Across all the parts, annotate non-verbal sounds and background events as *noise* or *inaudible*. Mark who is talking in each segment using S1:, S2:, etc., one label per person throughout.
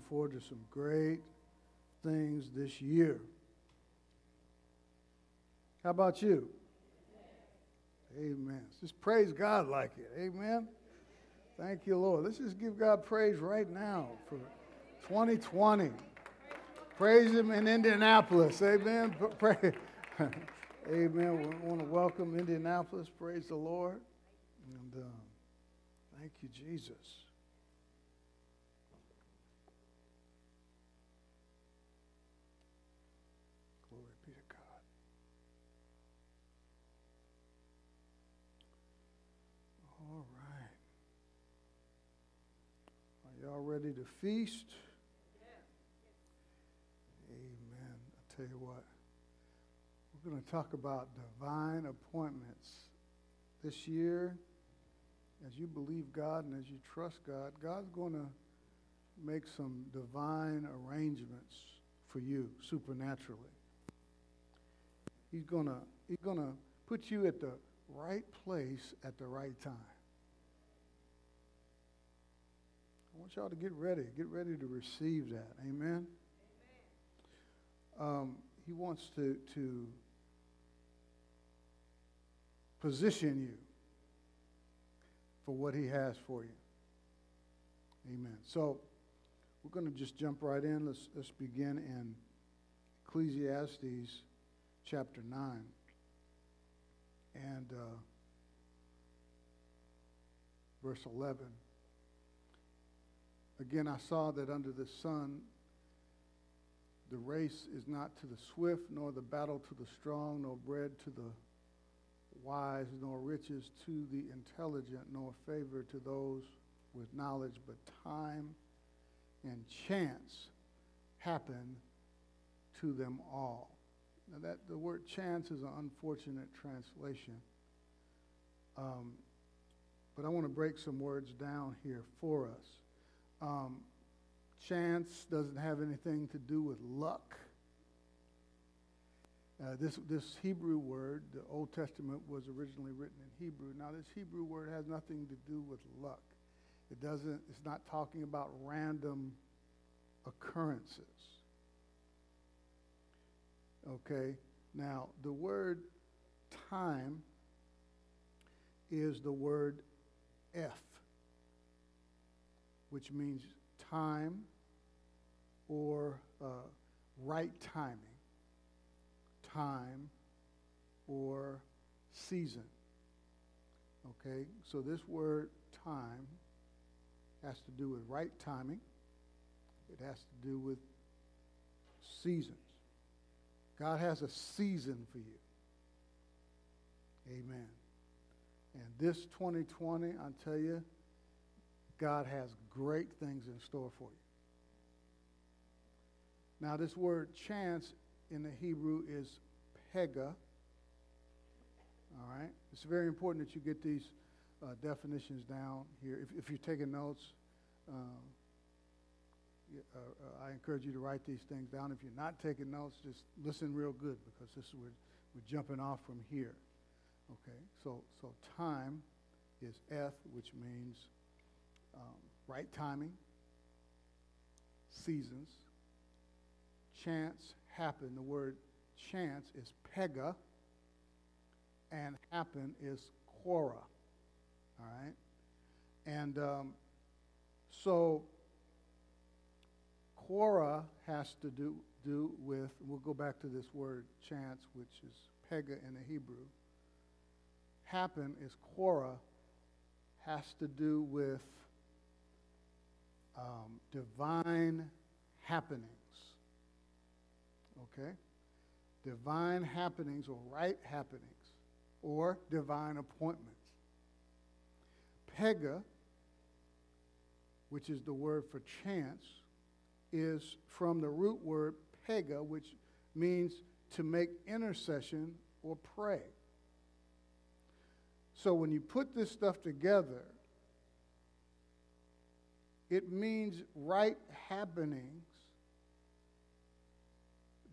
S1: looking forward to some great things this year. How about you? Amen. Just praise God like it. Amen. Thank you, Lord. Let's just give God praise right now for 2020. Praise Him in Indianapolis. Amen. Pray. *laughs* Amen. We want to welcome Indianapolis. Praise the Lord. And um, thank you, Jesus. Glory be to God. All right. Are y'all ready to feast? Amen. I tell you what, we're going to talk about divine appointments this year. As you believe God and as you trust God, God's going to make some divine arrangements for you supernaturally. He's going to he's going to put you at the right place at the right time. I want y'all to get ready. Get ready to receive that. Amen. Amen. Um, he wants to, to position you for what he has for you. Amen. So we're going to just jump right in. Let's, let's begin in Ecclesiastes chapter 9. And uh, verse 11. Again, I saw that under the sun, the race is not to the swift, nor the battle to the strong, nor bread to the wise, nor riches to the intelligent, nor favor to those with knowledge, but time and chance happen to them all. Now that the word chance is an unfortunate translation. Um, but I want to break some words down here for us. Um, chance doesn't have anything to do with luck. Uh, this, this Hebrew word, the Old Testament was originally written in Hebrew. Now, this Hebrew word has nothing to do with luck. It doesn't, it's not talking about random occurrences. Okay? Now, the word time is the word eth, which means time or uh, right timing, time or season. Okay? So this word time has to do with right timing. It has to do with seasons. God has a season for you. Amen. And this 2020, I tell you, God has great things in store for you. Now, this word chance in the Hebrew is pega. All right? It's very important that you get these uh, definitions down here. If, if, you're taking notes, um, uh, uh, I encourage you to write these things down. If you're not taking notes, just listen real good because this is where we're jumping off from here. Okay, so so time is eth, which means um, right timing, seasons. Chance, happen. The word chance is pega, and happen is quora. All right, and um, so quora has to do, do with, we'll go back to this word chance, which is pega in the Hebrew. Happen is quora, has to do with um, divine happenings. Okay? Divine happenings or right happenings or divine appointments. Pega, which is the word for chance, is from the root word pega, which means to make intercession or pray. So when you put this stuff together, it means right happenings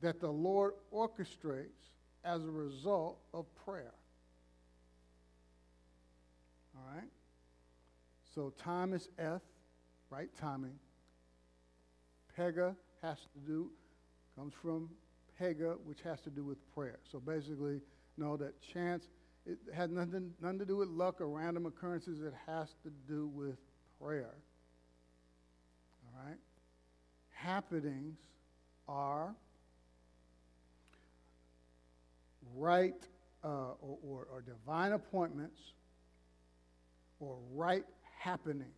S1: that the Lord orchestrates as a result of prayer. All right? So time is eth, right timing Pega has to do, comes from Pega, which has to do with prayer. So basically, know that chance, it has nothing, nothing to do with luck or random occurrences. It has to do with prayer. Right? Happenings are right uh, or, or, or divine appointments or right happenings.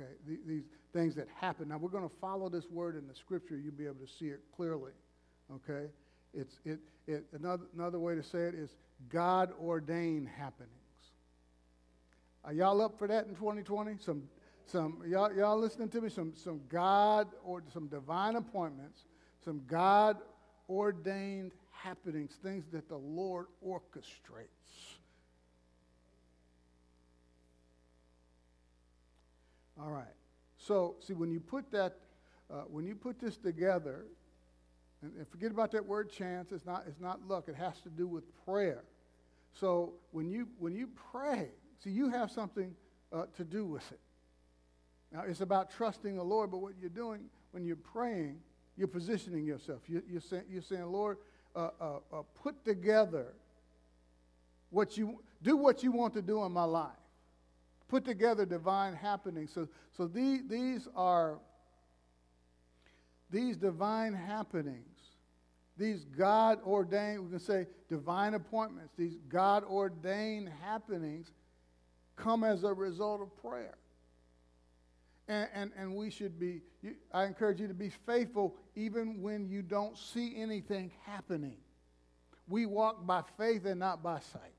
S1: Okay, these things that happen. Now we're going to follow this word in the scripture. You'll be able to see it clearly. Okay, it's it it another another way to say it is God ordained happenings. Are y'all up for that in 2020? Some some y'all y'all listening to me? Some some God or some divine appointments, some God ordained happenings, things that the Lord orchestrates. All right. So, see, when you put that, uh, when you put this together, and, and, forget about that word chance. It's not. It's not luck. It has to do with prayer. So when you when you pray, see, you have something uh, to do with it. Now it's about trusting the Lord. But what you're doing when you're praying, you're positioning yourself. You, you're saying, you're saying, Lord, uh, uh, uh put together what you do. What you want to do in my life put together divine happenings. So, so these, these are these divine happenings, these God ordained, we can say divine appointments, these God ordained happenings come as a result of prayer. And, and, and we should be, I encourage you to be faithful even when you don't see anything happening. We walk by faith and not by sight.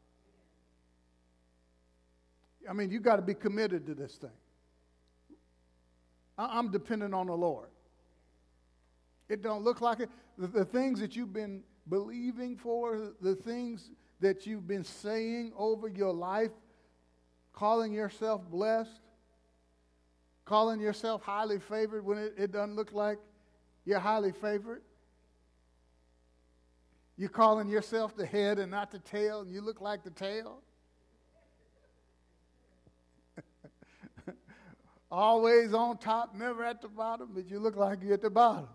S1: I mean, you got to be committed to this thing. I'm dependent on the Lord. It don't look like it. The, the, things that you've been believing for, the things that you've been saying over your life, calling yourself blessed, calling yourself highly favored when it, it doesn't look like you're highly favored. You're calling yourself the head and not the tail, and you look like the tail. *laughs* always on top, never at the bottom, but you look like you're at the bottom.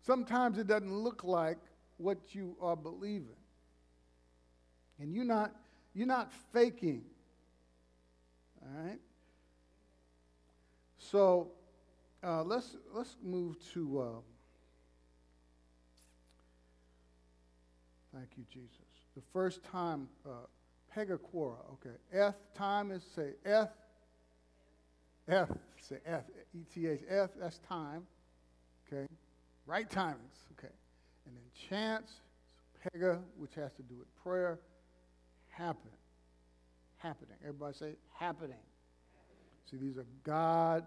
S1: Sometimes it doesn't look like what you are believing. And you're not, you're not faking. All right? So uh, let's, let's move to. Uh, thank you, Jesus. The first time uh, Pegaquora. Okay. Eth, time is, say, eth. Eth, say eth, E-T-H, eth, that's time. Okay. Right timings. Okay. And then chance, pega, which has to do with prayer. Happen. Happening. Everybody say happening. See, these are God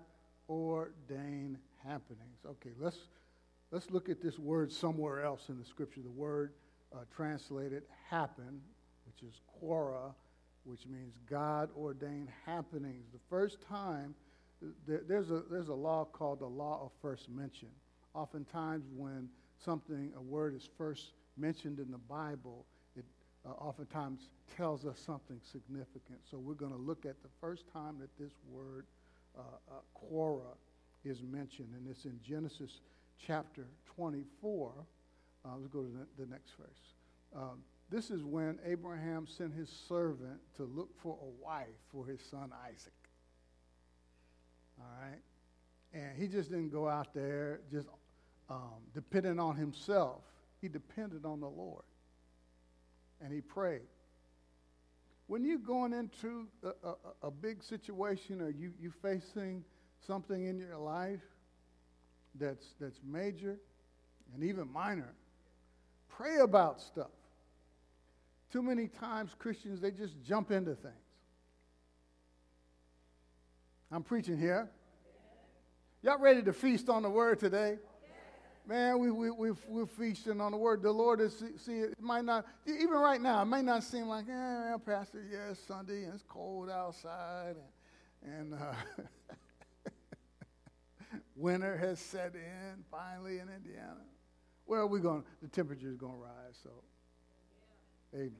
S1: ordained happenings. Okay, let's let's look at this word somewhere else in the scripture. The word uh, translated happen which is quora, which means God ordained happenings. The first time, there's a, there's a law called the law of first mention. Oftentimes, when something, a word is first mentioned in the Bible, uh, oftentimes tells us something significant. So we're going to look at the first time that this word, uh, uh, quora, is mentioned, and it's in Genesis chapter 24. Uh, let's go to the, the next verse. Um, this is when Abraham sent his servant to look for a wife for his son Isaac. All right? And he just didn't go out there just um, depending on himself. He depended on the Lord. And he prayed. When you're going into a, a, a big situation or you, you facing something in your life that's, that's major and even minor, pray about stuff. Too many times, Christians, they just jump into things. I'm preaching here. Y'all ready to feast on the word today? Man, we, we, we, we're feasting on the word. The Lord is, see, it might not, even right now, it may not seem like, eh, well, Pastor, yeah, Sunday and it's cold outside and, and uh, *laughs* winter has set in finally in Indiana. Well, we're going, the temperature is going to rise, so Amen.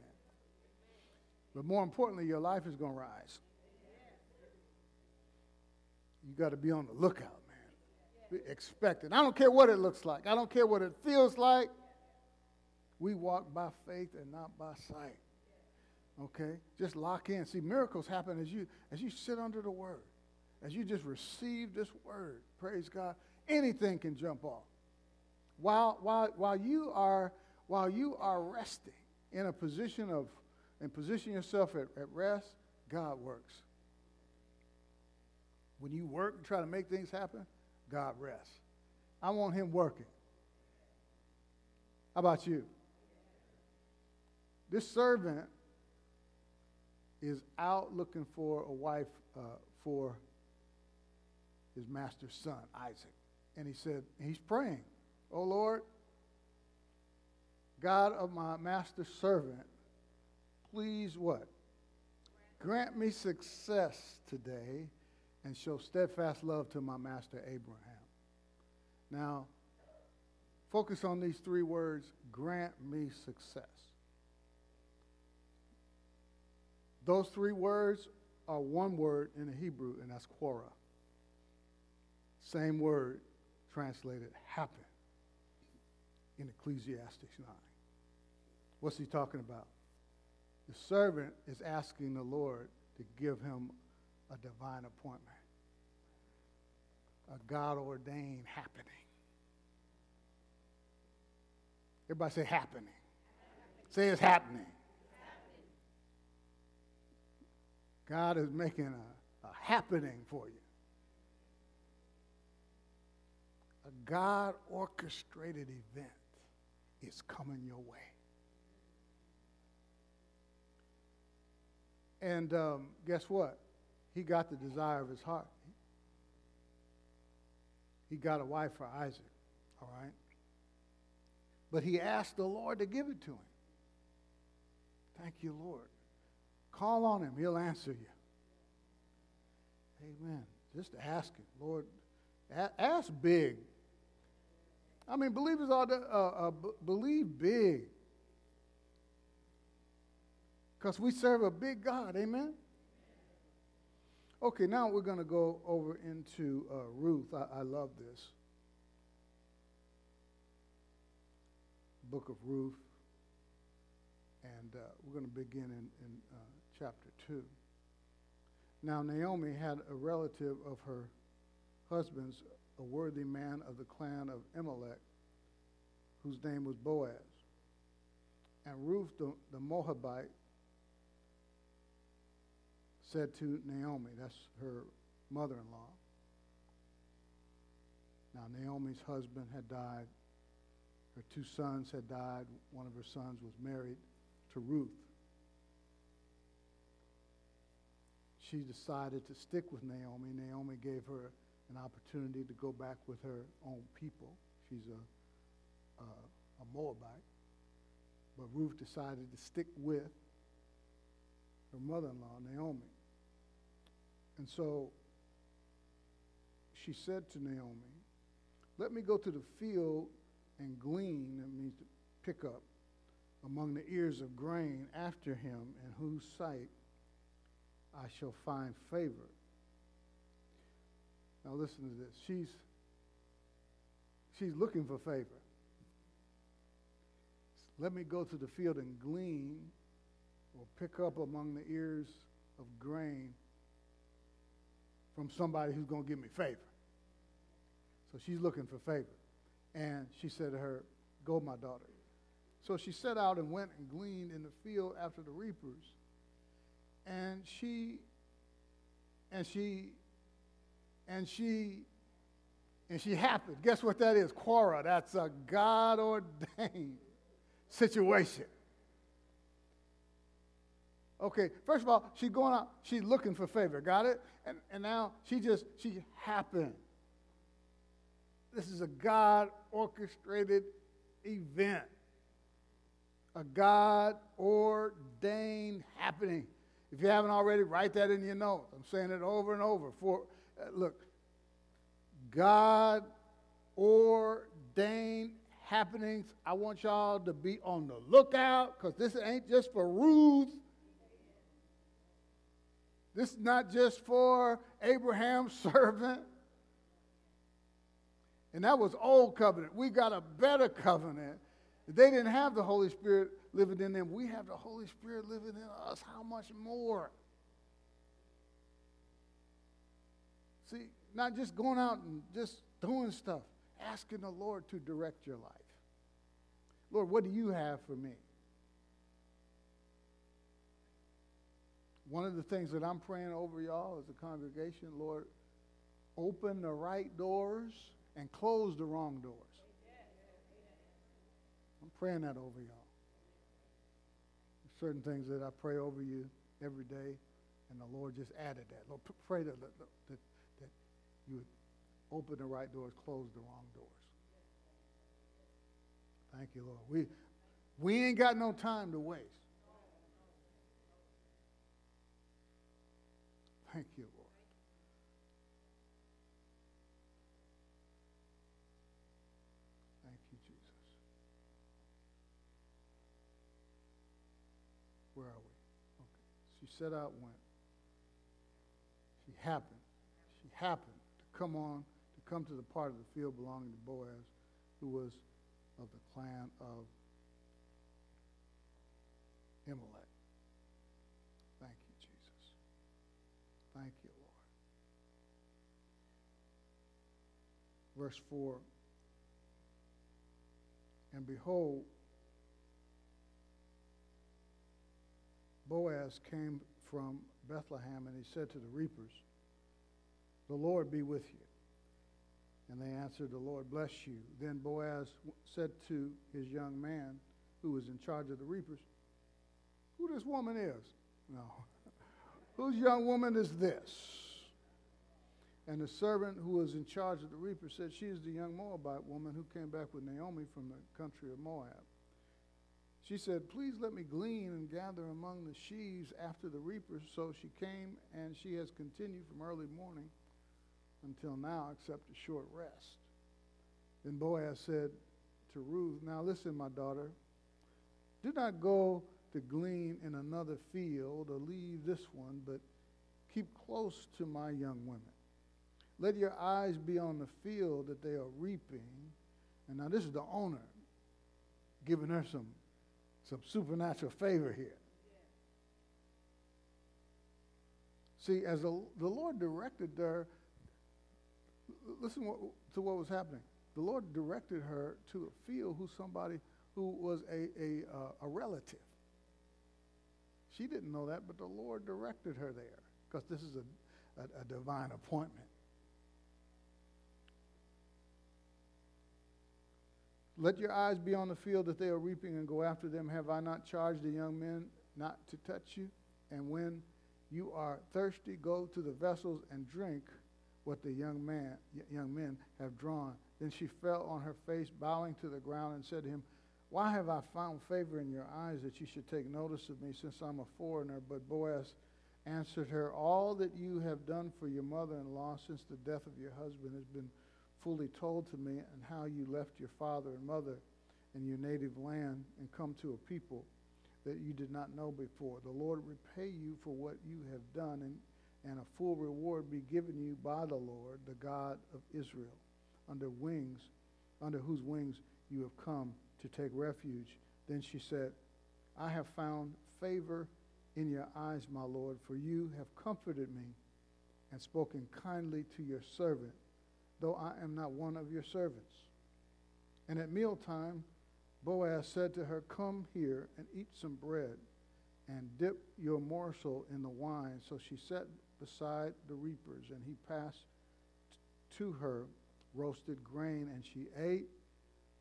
S1: But more importantly, your life is going to rise. you got to be on the lookout, Be. I don't care what it looks like. I don't care what it feels like. We walk by faith and not by sight. Okay? Just lock in. See, miracles happen as you as you sit under the word. As you just receive this word. Praise God. Anything can jump off. While while while you are while you are resting in a position of and position yourself at, at rest, God works. When you work and try to make things happen, God rest. I want him working. How about you? This servant is out looking for a wife uh, for his master's son, Isaac. And he said, he's praying, Oh Lord, God of my master's servant, please what? Grant me success today and show steadfast love to my master Abraham. Now, focus on these three words grant me success. Those three words are one word in the Hebrew, and that's quora. Same word translated happen in Ecclesiastes 9. What's he talking about? The servant is asking the Lord to give him a divine appointment, a God ordained happening. Everybody say happening. Say it's happening. God is making a, a happening for you. A God orchestrated event is coming your way. And um, guess what? He got the desire of his heart. He got a wife for Isaac, all right? But he asked the Lord to give it to him. Thank you, Lord. Call on him, he'll answer you. Amen. Just ask him, Lord, ask big. I mean, believers ought to uh, uh, b- believe big. Because we serve a big God, amen? Okay, now we're going to go over into uh, Ruth. I, I, love this. Book of Ruth. And uh, we're going to begin in, in uh, chapter 2. Now, Naomi had a relative of her husband's, a worthy man of the clan of Elimelech, whose name was Boaz. And Ruth the, the Moabite said to Naomi, that's her mother in law. Now, Naomi's husband had died. Her two sons had died. One of her sons was married to Ruth. she decided to stick with Naomi. Naomi gave her an opportunity to go back with her own people. She's a, a, a Moabite. But Ruth decided to stick with her mother in law, Naomi. And so she said to Naomi, Let me go to the field and glean, that means to pick up, among the ears of grain after him, in whose sight I shall find favor. Now listen to this. She's she's looking for favor. Let me go to the field and glean or pick up among the ears of grain from somebody who's going to give me favor. So she's looking for favor. And she said to her, Go, my daughter. So she set out and went and gleaned in the field after the reapers and she and she and she and she happened. Guess what that is? Quora. That's a God ordained *laughs* situation. Okay, first of all, she's going out, she's looking for favor. Got it? And, and now she just, she happened. This is a God orchestrated event, a God ordained happening. If you haven't already, write that in your notes. I'm saying it over and over. For uh, look, God ordained happenings. I want y'all to be on the lookout because this ain't just for Ruth. This is not just for Abraham's *laughs* servant. And that was old covenant. We got a better covenant. They didn't have the Holy Spirit living in them. We have the Holy Spirit living in us. How much more? See, not just going out and just doing stuff, asking the Lord to direct your life. Lord, what do you have for me? One of the things that I'm praying over y'all as a congregation, Lord, open the right doors and close the wrong doors. I'm praying that over y'all. Certain things that I pray over you every day, and the Lord just added that. Lord, pray that, that, that, that you would open the right doors, close the wrong doors. Thank you, Lord. We, we ain't got no time to waste. Thank you, Lord. Thank you, Jesus. Where are we? Okay. She set out, went. She happened. She happened to come on, to come to the part of the field belonging to Boaz, who was of the clan of Elimelech. Thank you, Jesus. Thank you, Lord. Verse 4 And behold, Boaz came from Bethlehem, and he said to the reapers, The Lord be with you. And they answered, The Lord bless you. Then Boaz said to his young man, who was in charge of the reapers, Who this woman is? No. *laughs* Whose young woman is this? And the servant who was in charge of the reapers said, She is the young Moabite woman who came back with Naomi from the country of Moab. She said, Please let me glean and gather among the sheaves after the reapers. So she came, and she has continued from early morning until now, except a short rest. Then Boaz said to Ruth, Now listen, my daughter, do not go to glean in another field or leave this one, but keep close to my young women. Let your eyes be on the field that they are reaping. And now this is the owner giving her some, some supernatural favor here. See, as the, the Lord directed her listen what, to what was happening. The Lord directed her to a field who somebody who was a, a, uh, a relative. She didn't know that, but the Lord directed her there because this is a, a, a divine appointment. Let your eyes be on the field that they are reaping and go after them. Have I not charged the young men not to touch you? And when you are thirsty, go to the vessels and drink what the young man, young men have drawn. Then she fell on her face, bowing to the ground, and said to him, Why have I found favor in your eyes that you should take notice of me, since I'm a foreigner? But Boaz answered her, All that you have done for your mother-in-law since the death of your husband has been fully told to me, and how you left your father and mother and your native land and come to a people that you did not know before. The Lord repay you for what you have done, and and a full reward be given you by the Lord, the God of Israel, under wings, under whose wings you have come to take refuge. Then she said, I have found favor in your eyes, my Lord, for you have comforted me and spoken kindly to your servant, though I am not one of your servants. And at mealtime, Boaz said to her, Come here and eat some bread and dip your morsel in the wine. So she sat beside the reapers, and he passed to her roasted grain, and she ate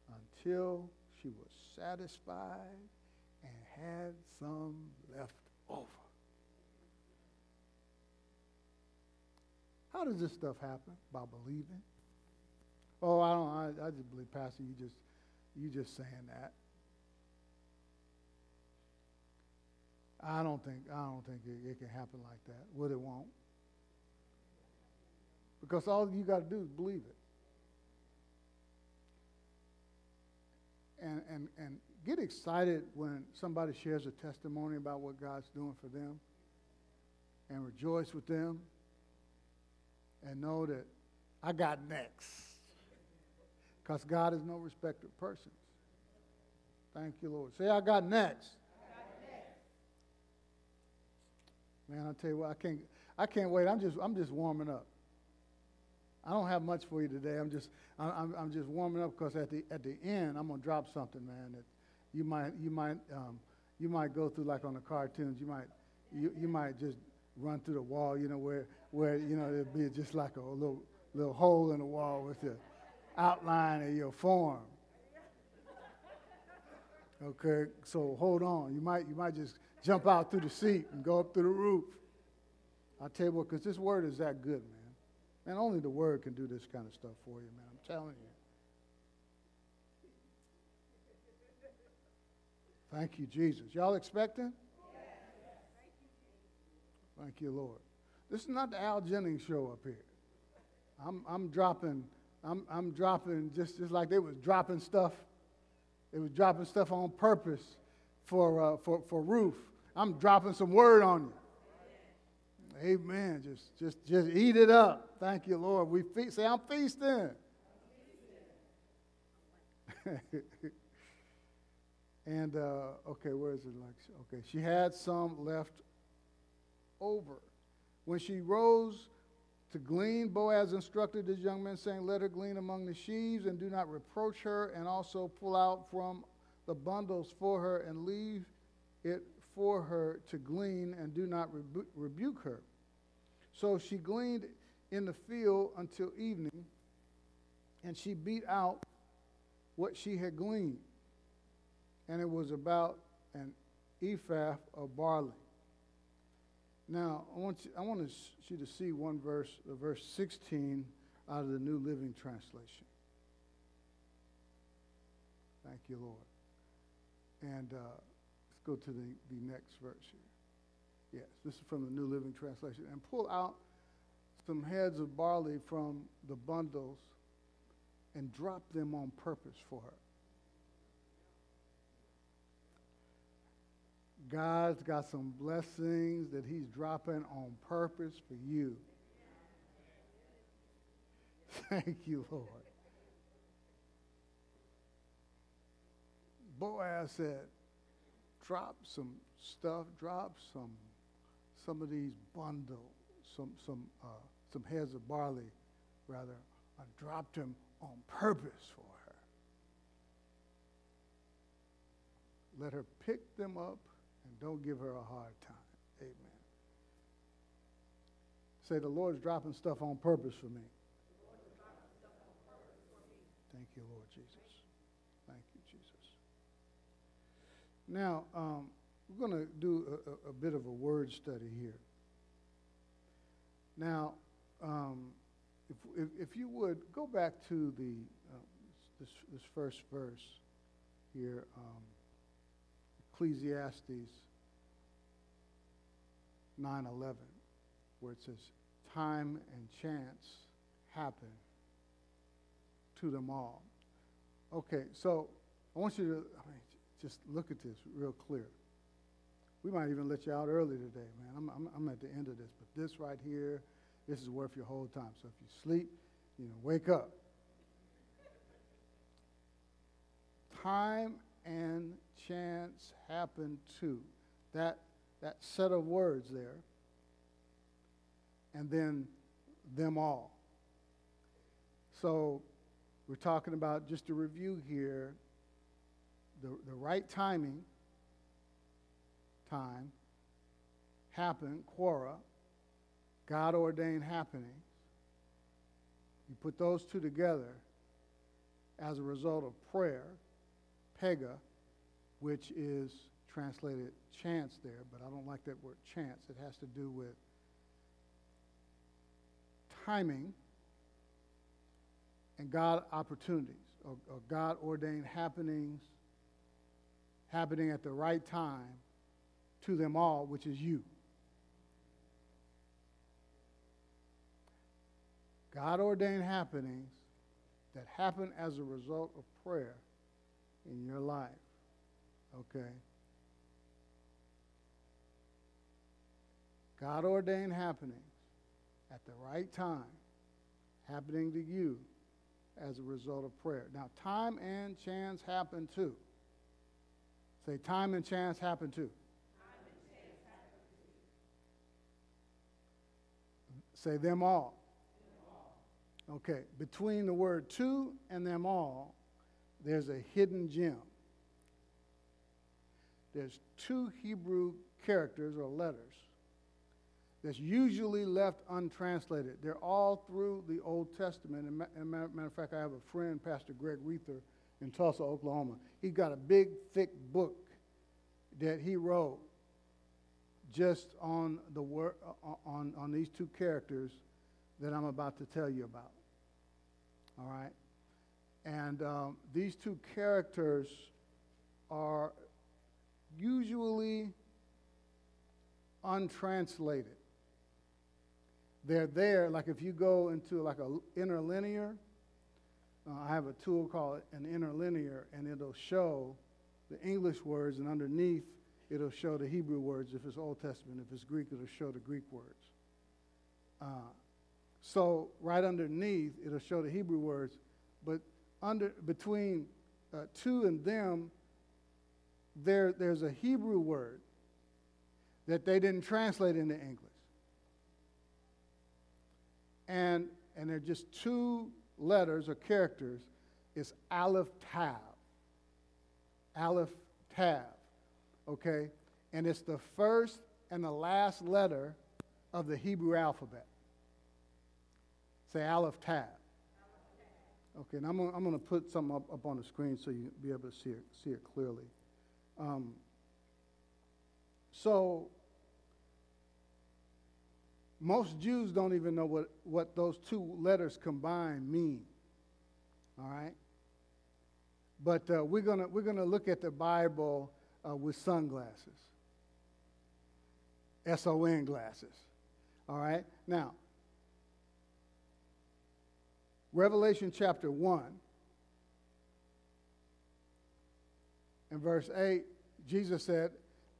S1: until she was satisfied and had some left over. How does this stuff happen? By believing? Oh, I don't. I, I just believe, Pastor. You just, you just saying that. I don't think I don't think it, it can happen like that. Would it won't? Because all you got to do is believe it. And, and, and get excited when somebody shares a testimony about what God's doing for them. and rejoice with them and know that I got next. Because God is no respecter of persons. Thank you, Lord. Say, I got next. Man, I tell you what, I can't, I can't wait. I'm just, I'm just warming up. I don't have much for you today. I'm just, I'm, I'm just warming up because at the, at the end, I'm gonna drop something, man. That you might, you might, um, you might go through like on the cartoons. You might, you, you might just run through the wall. You know where, where you know it'd be just like a little, little hole in the wall with the outline of your form. Okay, so hold on. You might, you might just jump out through the seat and go up through the roof. I'll tell you what, because this word is that good, man. And only the word can do this kind of stuff for you, man. I'm telling you. Thank you, Jesus. Y'all expecting? Thank you, Lord. This is not the Al Jennings show up here. I'm, I'm dropping, I'm, I'm dropping just, just like they was dropping stuff. They was dropping stuff on purpose for, uh, for, for Ruth. I'm dropping some word on you. Amen. Just, just, just eat it up. Thank you, Lord. We fe- say, I'm feasting. *laughs* and uh, okay, where is it? Like, okay, she had some left over. When she rose to glean, Boaz instructed this young man, saying, Let her glean among the sheaves, and do not reproach her, and also pull out from the bundles for her, and leave it for her to glean, and do not rebu- rebuke her. So she gleaned in the field until evening, and she beat out what she had gleaned. And it was about an ephah of barley. Now, I want you, I want you to see one verse, verse 16 out of the New Living Translation. Thank you, Lord. And uh, let's go to the, the next verse here. Yes, this is from the New Living Translation. And pull out some heads of barley from the bundles and drop them on purpose for her. God's got some blessings that He's dropping on purpose for you. Thank you, Lord. Boaz said, drop some stuff, drop some some of these bundles, some some uh, some heads of barley, rather. I dropped them on purpose for her. Let her pick them up don't give her a hard time. Amen. Say, the Lord's dropping stuff on purpose for me. Thank you, Lord Jesus. Thank you, Jesus. Now, um, we're going to do a, a, bit of a word study here. Now, um, if, if, if, you would go back to the uh, this, this first verse here. Um, Ecclesiastes 9:11, where it says, "Time and chance happen to them all." Okay, so I want you to I mean, just look at this real clear. We might even let you out early today, man. I'm, I'm, I'm at the end of this, but this right here, this is worth your whole time. So if you sleep, you know, wake up. Time and chance happen to. That, that set of words there. And then them all. So we're talking about, just a review here, the, the right timing, time, happen, quora, God ordained happenings. You put those two together as a result of prayer pega, which is translated chance there, but I don't like that word chance. It has to do with timing and God opportunities or, or God ordained happenings happening at the right time to them all, which is you. God ordained happenings that happen as a result of prayer in your life. Okay? God ordained happenings at the right time happening to you as a result of prayer. Now, time and chance happen too. Say, time and chance happen too. Say them all. Okay, between the word two and them all, there's a hidden gem. There's two Hebrew characters or letters that's usually left untranslated. They're all through the Old Testament. And, as a matter of fact, I have a friend, Pastor Greg Reether, in Tulsa, Oklahoma. He's got a big, thick book that he wrote just on the wor- uh, on, on these two characters that I'm about to tell you about. All right? And um, these two characters are usually untranslated. They're there, like if you go into like a interlinear, uh, I have a tool called an interlinear, and it'll show the English words, and underneath it'll show the Hebrew words. If it's Old Testament, if it's Greek, it'll show the Greek words. Uh, so right underneath it'll show the Hebrew words, but under between uh, two and them, there, there's a Hebrew word that they didn't translate into English. And, and they're just two letters or characters. It's Aleph Tav. Aleph Tav. Okay? And it's the first and the last letter of the Hebrew alphabet. Say Aleph Tav. Okay, and I'm I'm gonna put something up, up on the screen so you'll be able to see it, see it clearly. Um, so, most Jews don't even know what, what those two letters combined mean. All right? But uh, we're going we're gonna look at the Bible uh, with sunglasses, S O N glasses. All right? Now, Revelation chapter 1 and verse 8, Jesus said,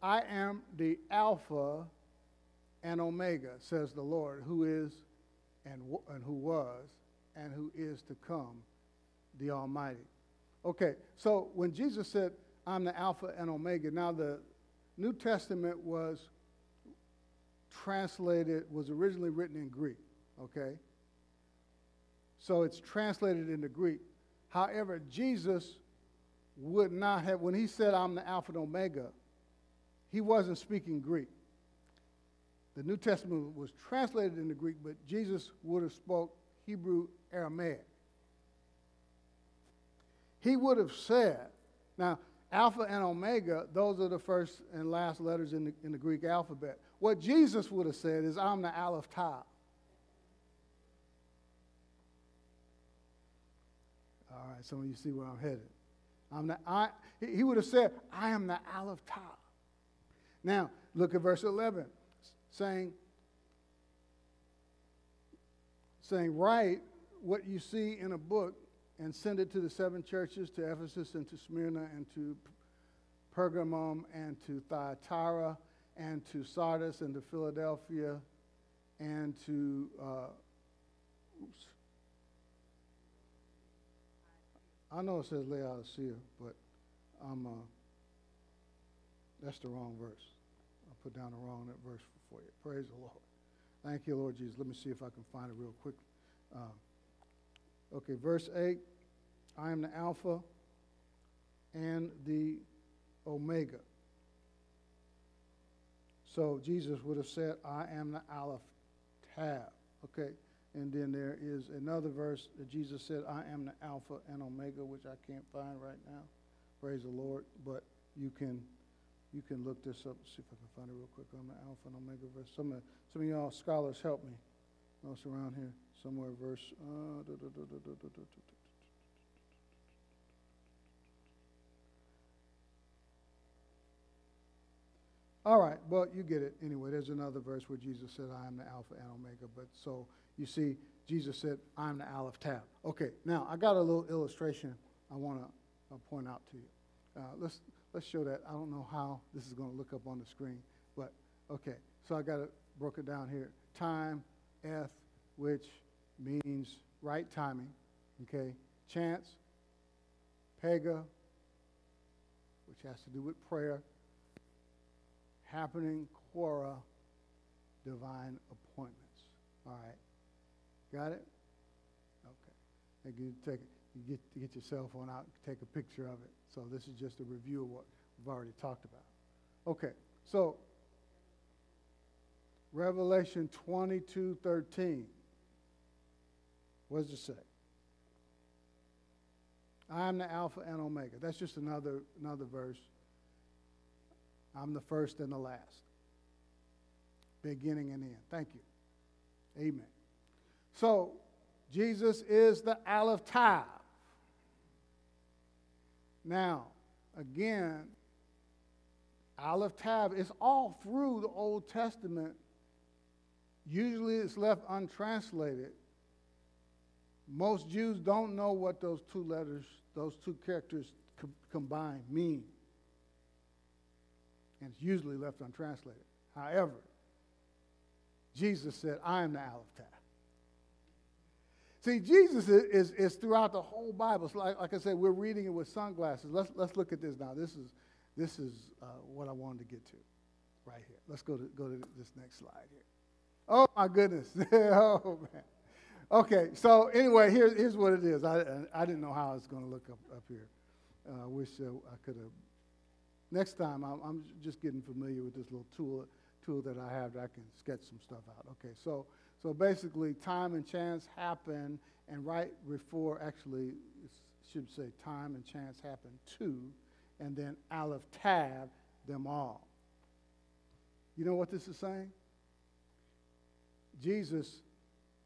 S1: I am the Alpha and Omega, says the Lord, who is and, and who was and who is to come, the Almighty. Okay, so when Jesus said, I'm the Alpha and Omega, now the New Testament was translated, was originally written in Greek, okay? So it's translated into Greek. However, Jesus would not have, when he said, I'm the Alpha and Omega, he wasn't speaking Greek. The New Testament was translated into Greek, but Jesus would have spoke Hebrew Aramaic. He would have said, now, Alpha and Omega, those are the first and last letters in the, in the Greek alphabet. What Jesus would have said is, I'm the Aleph Tav. All right, some of you see where I'm headed. I'm the, I, he would have said, I am the Aleph Tav. Now, look at verse 11, saying, saying, write what you see in a book and send it to the seven churches, to Ephesus and to Smyrna and to Pergamum and to Thyatira and to Sardis and to Philadelphia and to, uh, oops. I know it says Laodicea, but I'm, uh, that's the wrong verse. I put down the wrong verse for you. Praise the Lord. Thank you, Lord Jesus. Let me see if I can find it real quick. Uh, okay, verse 8 I am the Alpha and the Omega. So Jesus would have said, I am the Aleph Tav. Okay, and then there is another verse that Jesus said, I am the Alpha and Omega, which I can't find right now. Praise the Lord. But you can you can look this up, see if I can find it real quick on the Alpha and Omega verse. Some of, some of y'all scholars help me. Oh, it's around here somewhere, verse. Uh, All right, well, you get it. Anyway, there's another verse where Jesus said, I am the Alpha and Omega. But so you see, Jesus said, I'm the Aleph Tav. Okay, now I got a little illustration I want to uh, point out to you. Uh, let's, let's show that. I don't know how this is going to look up on the screen, but okay. So I got it broken down here. Time, eth, which means right timing, okay? Chance, pega, which has to do with prayer. Happening, quora, divine appointments. All right. Got it? Okay. You take you get to get your cell phone out, take a picture of it. So this is just a review of what we've already talked about. Okay. So Revelation 22, 13. What does it say? I am the Alpha and Omega. That's just another, another verse. I'm the first and the last. Beginning and end. Thank you. Amen. So, Jesus is the Aleph Tav. Now, again, Aleph Tav is all through the Old Testament. Usually it's left untranslated. Most Jews don't know what those two letters, those two characters co- combined mean. And it's usually left untranslated. However, Jesus said, I am the Aleph Tav. See, Jesus is, is, is, throughout the whole Bible. So like, like, I said, we're reading it with sunglasses. Let's, let's look at this now. This is, this is uh, what I wanted to get to right here. Let's go to, go to this next slide here. Oh, my goodness. *laughs* oh, man. Okay, so anyway, here, here's what it is. I, I didn't know how it's going to look up, up here. Uh, I wish uh, I could have. Next time, I'm, I'm, just getting familiar with this little tool, tool that I have that I can sketch some stuff out. Okay, so, so basically, time and chance happen, and right before, actually, should say time and chance happen to, and then Aleph Tav them all. You know what this is saying? Jesus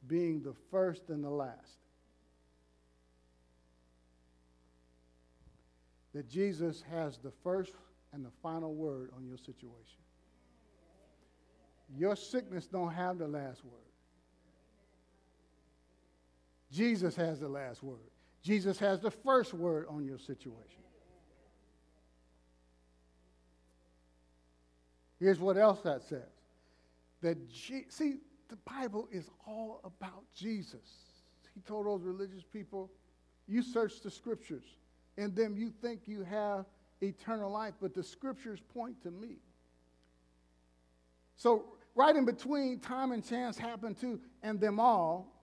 S1: being the first and the last. That Jesus has the first and the final word on your situation. Your sickness don't have the last word. Jesus has the last word. Jesus has the first word on your situation. Here's what else that says. That G- see the Bible is all about Jesus. He told those religious people, You search the scriptures, and then you think you have eternal life, but the scriptures point to me. So, right in between time and chance happen to, and them all,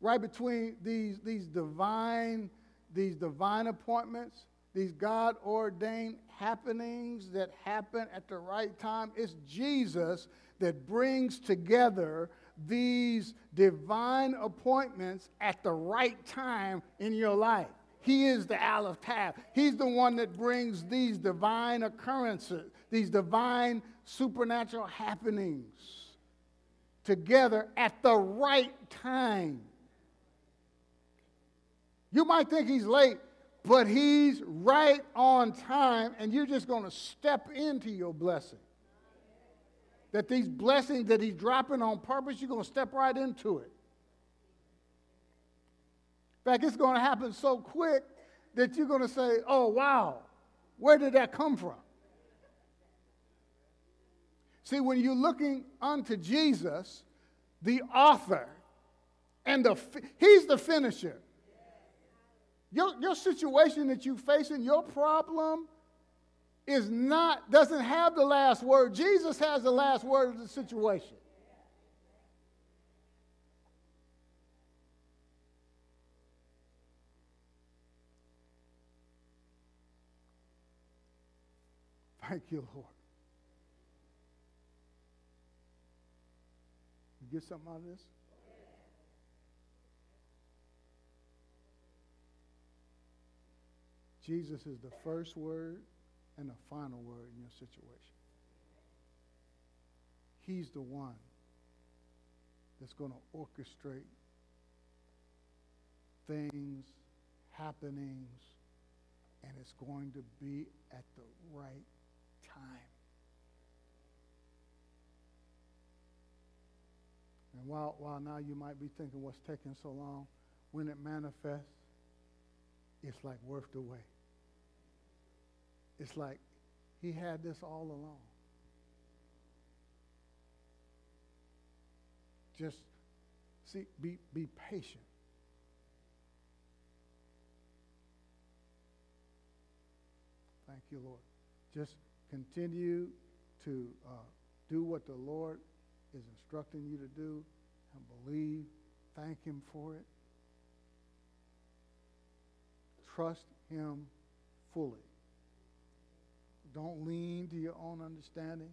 S1: right between these, these divine, these divine appointments, these God ordained happenings that happen at the right time, it's Jesus that brings together these divine appointments at the right time in your life. He is the Aleph Tav. He's the one that brings these divine occurrences, these divine supernatural happenings together at the right time. You might think he's late, but he's right on time, and you're just going to step into your blessing that these blessings that he's dropping on purpose, you're going to step right into it. In fact, it's going to happen so quick that you're going to say, oh, wow, where did that come from? See, when you're looking unto Jesus, the author, and the he's the finisher. Your, your situation that you're facing, your problem, is not, doesn't have the last word. Jesus has the last word of the situation. Thank you, Lord. You get something out of this? Jesus is the first word and the final word in your situation. He's the one that's going to orchestrate things, happenings, and it's going to be at the right time. And while, while now you might be thinking what's taking so long, when it manifests, it's like worth the wait. It's like he had this all along. just see, be, be patient. Thank you, Lord. Just continue to uh, do what the Lord is instructing you to do and believe. Thank Him for it. Trust Him fully. Don't lean to your own understanding.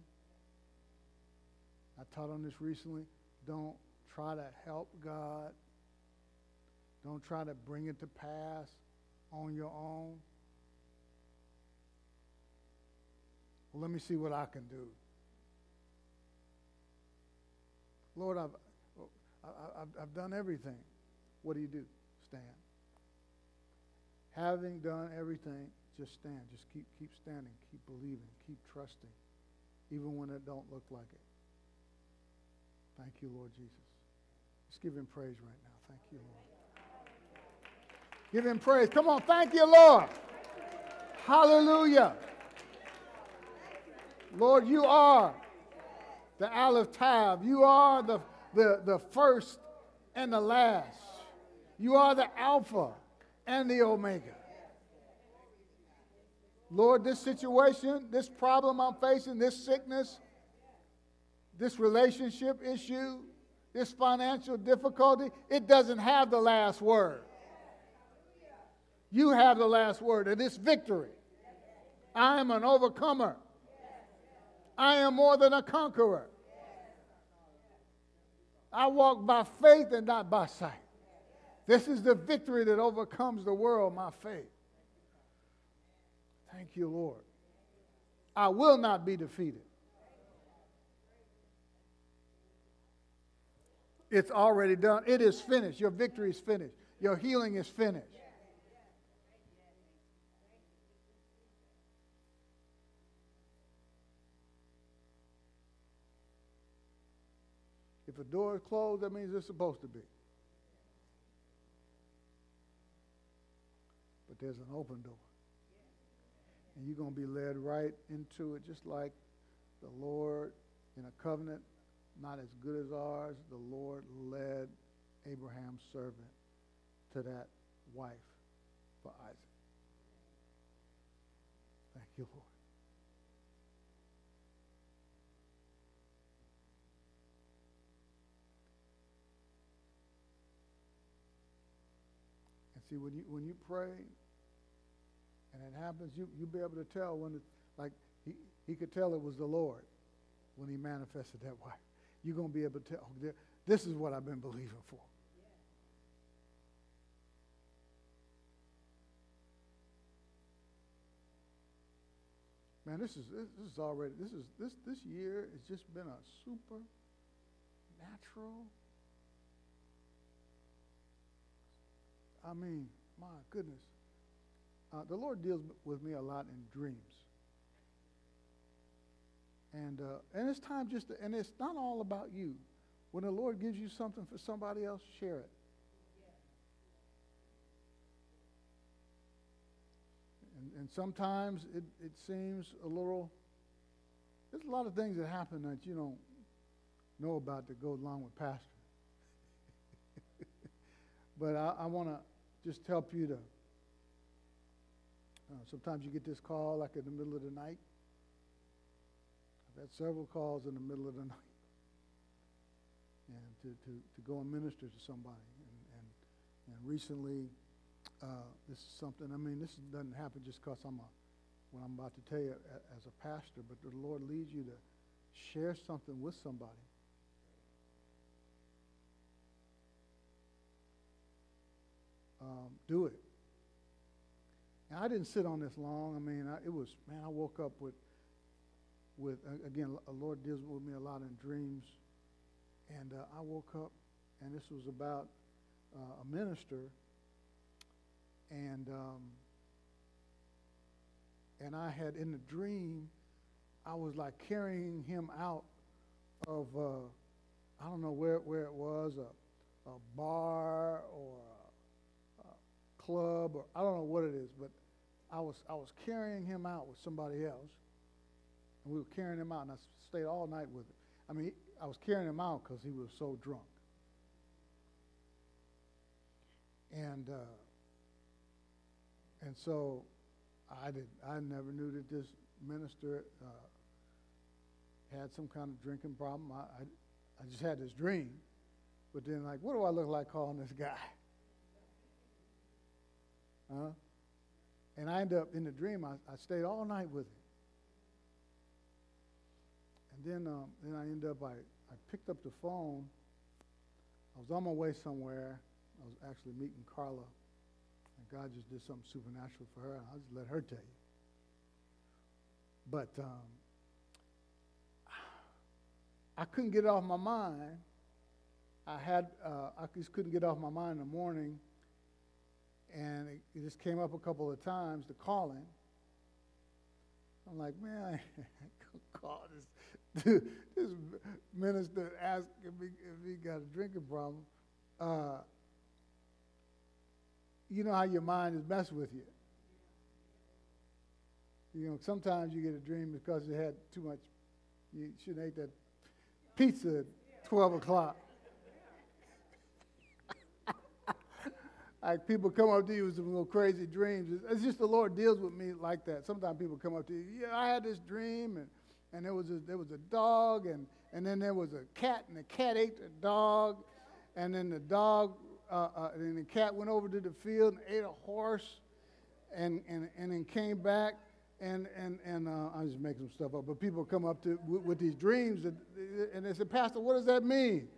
S1: I taught on this recently. Don't try to help God. Don't try to bring it to pass on your own. Well, let me see what I can do. Lord, I've, I've, I've done everything. What do you do? Stand. Having done everything, just stand. Just keep, keep standing. Keep believing. Keep trusting, even when it don't look like it. Thank you, Lord Jesus. Let's give him praise right now. Thank you, Lord. Give him praise. Come on. Thank you, Lord. Hallelujah. Lord, you are the Aleph Tav. You are the, the, the first and the last. You are the Alpha and the Omega. Lord, this situation, this problem I'm facing, this sickness, this relationship issue, this financial difficulty, it doesn't have the last word. You have the last word, and it's victory. I am an overcomer. I am more than a conqueror. I walk by faith and not by sight. This is the victory that overcomes the world, my faith. Thank you, Lord. I will not be defeated. It's already done. It is finished. Your victory is finished. Your healing is finished. If a door is closed, that means it's supposed to be. But there's an open door. And you're going to be led right into it, just like the Lord in a covenant not as good as ours. The Lord led Abraham's servant to that wife for Isaac. Thank you, Lord. And see, when you when you pray and it happens, you you'll be able to tell when it's like he, he could tell it was the Lord when he manifested that way. You're gonna be able to tell oh, this is what I've been believing for. Man, this is this, this is already this is this this year has just been a super natural I mean, my goodness. Uh, the Lord deals with me a lot in dreams. And, uh, and it's time just to, and it's not all about you. When the Lord gives you something for somebody else, share it. And, and sometimes it, it seems a little, there's a lot of things that happen that you don't know about that go along with pastor. *laughs* but I, I want to just help you to. Uh, sometimes you get this call like in the middle of the night. I've had several calls in the middle of the *laughs* night. And to, to, to go and minister to somebody. And, and, and recently, uh, this is something, I mean, this doesn't happen just because I'm a, what I'm about to tell you as a pastor, but the Lord leads you to share something with somebody um, do it. And I didn't sit on this long. I mean, I, it was man. I woke up with, with again, the Lord deals with me a lot in dreams, and uh, I woke up, and this was about uh, a minister, and um, and I had in the dream, I was like carrying him out of uh, I don't know where where it was a a bar or a club or I don't know what it is, but I was, I was carrying him out with somebody else. And we were carrying him out, and I stayed all night with him. I mean, I was carrying him out because he was so drunk. And, uh, and so I, did, I never knew that this minister uh, had some kind of drinking problem. I, I, I just had this dream. But then, like, what do I look like calling this guy? Huh? And I ended up in the dream. I, I stayed all night with him. And then, um, then I ended up, I, I picked up the phone. I was on my way somewhere. I was actually meeting Carla. And God just did something supernatural for her. I'll just let her tell you. But um, *sighs* I couldn't get it off my mind. I had, uh, I just couldn't get off my mind in the morning. And it, it just came up a couple of times, the calling. I'm like, man, I *laughs* call this, *laughs* this minister asking me if he got a drinking problem. Uh, you know how your mind is messing with you. You know, sometimes you get a dream because you had too much, you shouldn't eat that pizza at 12 o'clock. Like people come up to you with some little crazy dreams. It's, just the Lord deals with me like that. Sometimes people come up to you, yeah, I had this dream, and, and there was a, there was a dog, and, and then there was a cat, and the cat ate the dog, and then the dog, uh, uh, and the cat went over to the field and ate a horse, and, and, and then came back, and and and uh, I'm just making some stuff up, but people come up to with, with these dreams, that, and they say, Pastor, what does that mean?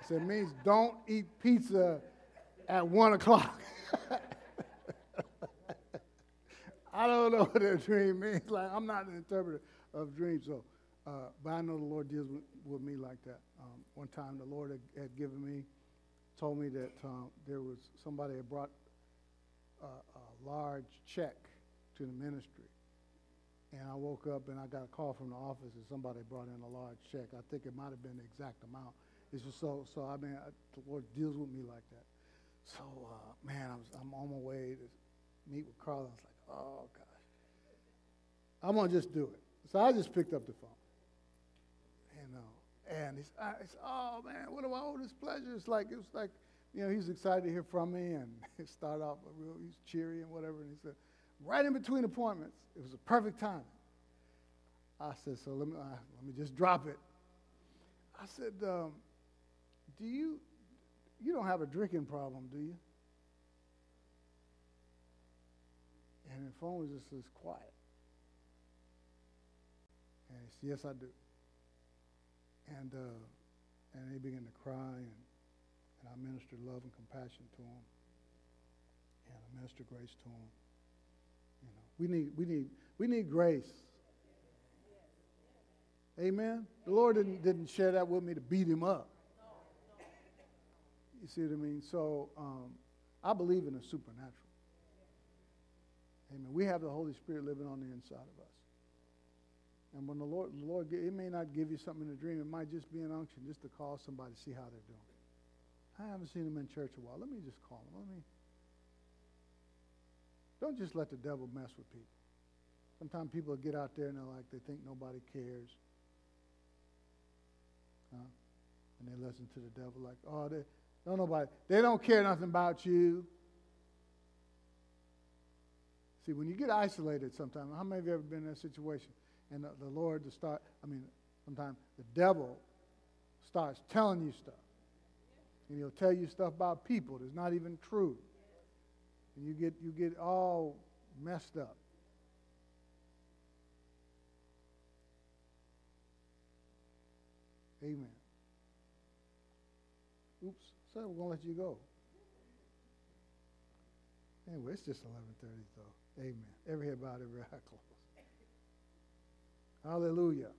S1: I said, it means don't eat pizza at one o'clock. *laughs* I don't know what that dream means. Like I'm not an interpreter of dreams, so uh, but I know the Lord deals with, me like that. Um, one time, the Lord had, had, given me, told me that um, there was somebody had brought a, a large check to the ministry, and I woke up and I got a call from the office and somebody brought in a large check. I think it might have been the exact amount. It's just so, so I mean, I, the Lord deals with me like that. So, uh, man, I was, I'm on my way to meet with Carla. I was like, oh, gosh. I'm going to just do it. So I just picked up the phone. You know, and he's, I, oh, man, what do I owe this pleasure? It's like, it was like, you know, he's excited to hear from me and *laughs* it started off real, he's cheery and whatever. And he said, right in between appointments. It was a perfect time. I said, so let me, uh, let me just drop it. I said, um, do you, you don't have a drinking problem, do you? And the phone was just as quiet. And he said, yes, I do. And, uh, and he began to cry, and, and I ministered love and compassion to him. And I ministered grace to him. You know, we need, we need, we need grace. Amen. The Lord didn't, didn't share that with me to beat him up. You see what I mean? So um, I believe in the supernatural. Amen. We have the Holy Spirit living on the inside of us. And when the Lord, the Lord, it may not give you something in a dream. It might just be an unction, just to call somebody to see how they're doing. I haven't seen them in church a while. Let me just call them. Let me don't just let the devil mess with people. Sometimes people get out there and they're like, they think nobody cares. Huh? And they listen to the devil like, oh, they don't nobody, they don't care nothing about you. See, when you get isolated sometimes, how many of you ever been in that situation? And the, the Lord to start, I mean, sometimes the devil starts telling you stuff. And he'll tell you stuff about people that's not even true and you get you get all messed up. Amen. Oops, so we're gonna let you go. Anyway, it's just eleven thirty though. Amen. Every head bowed, every eye *laughs* closed. Hallelujah.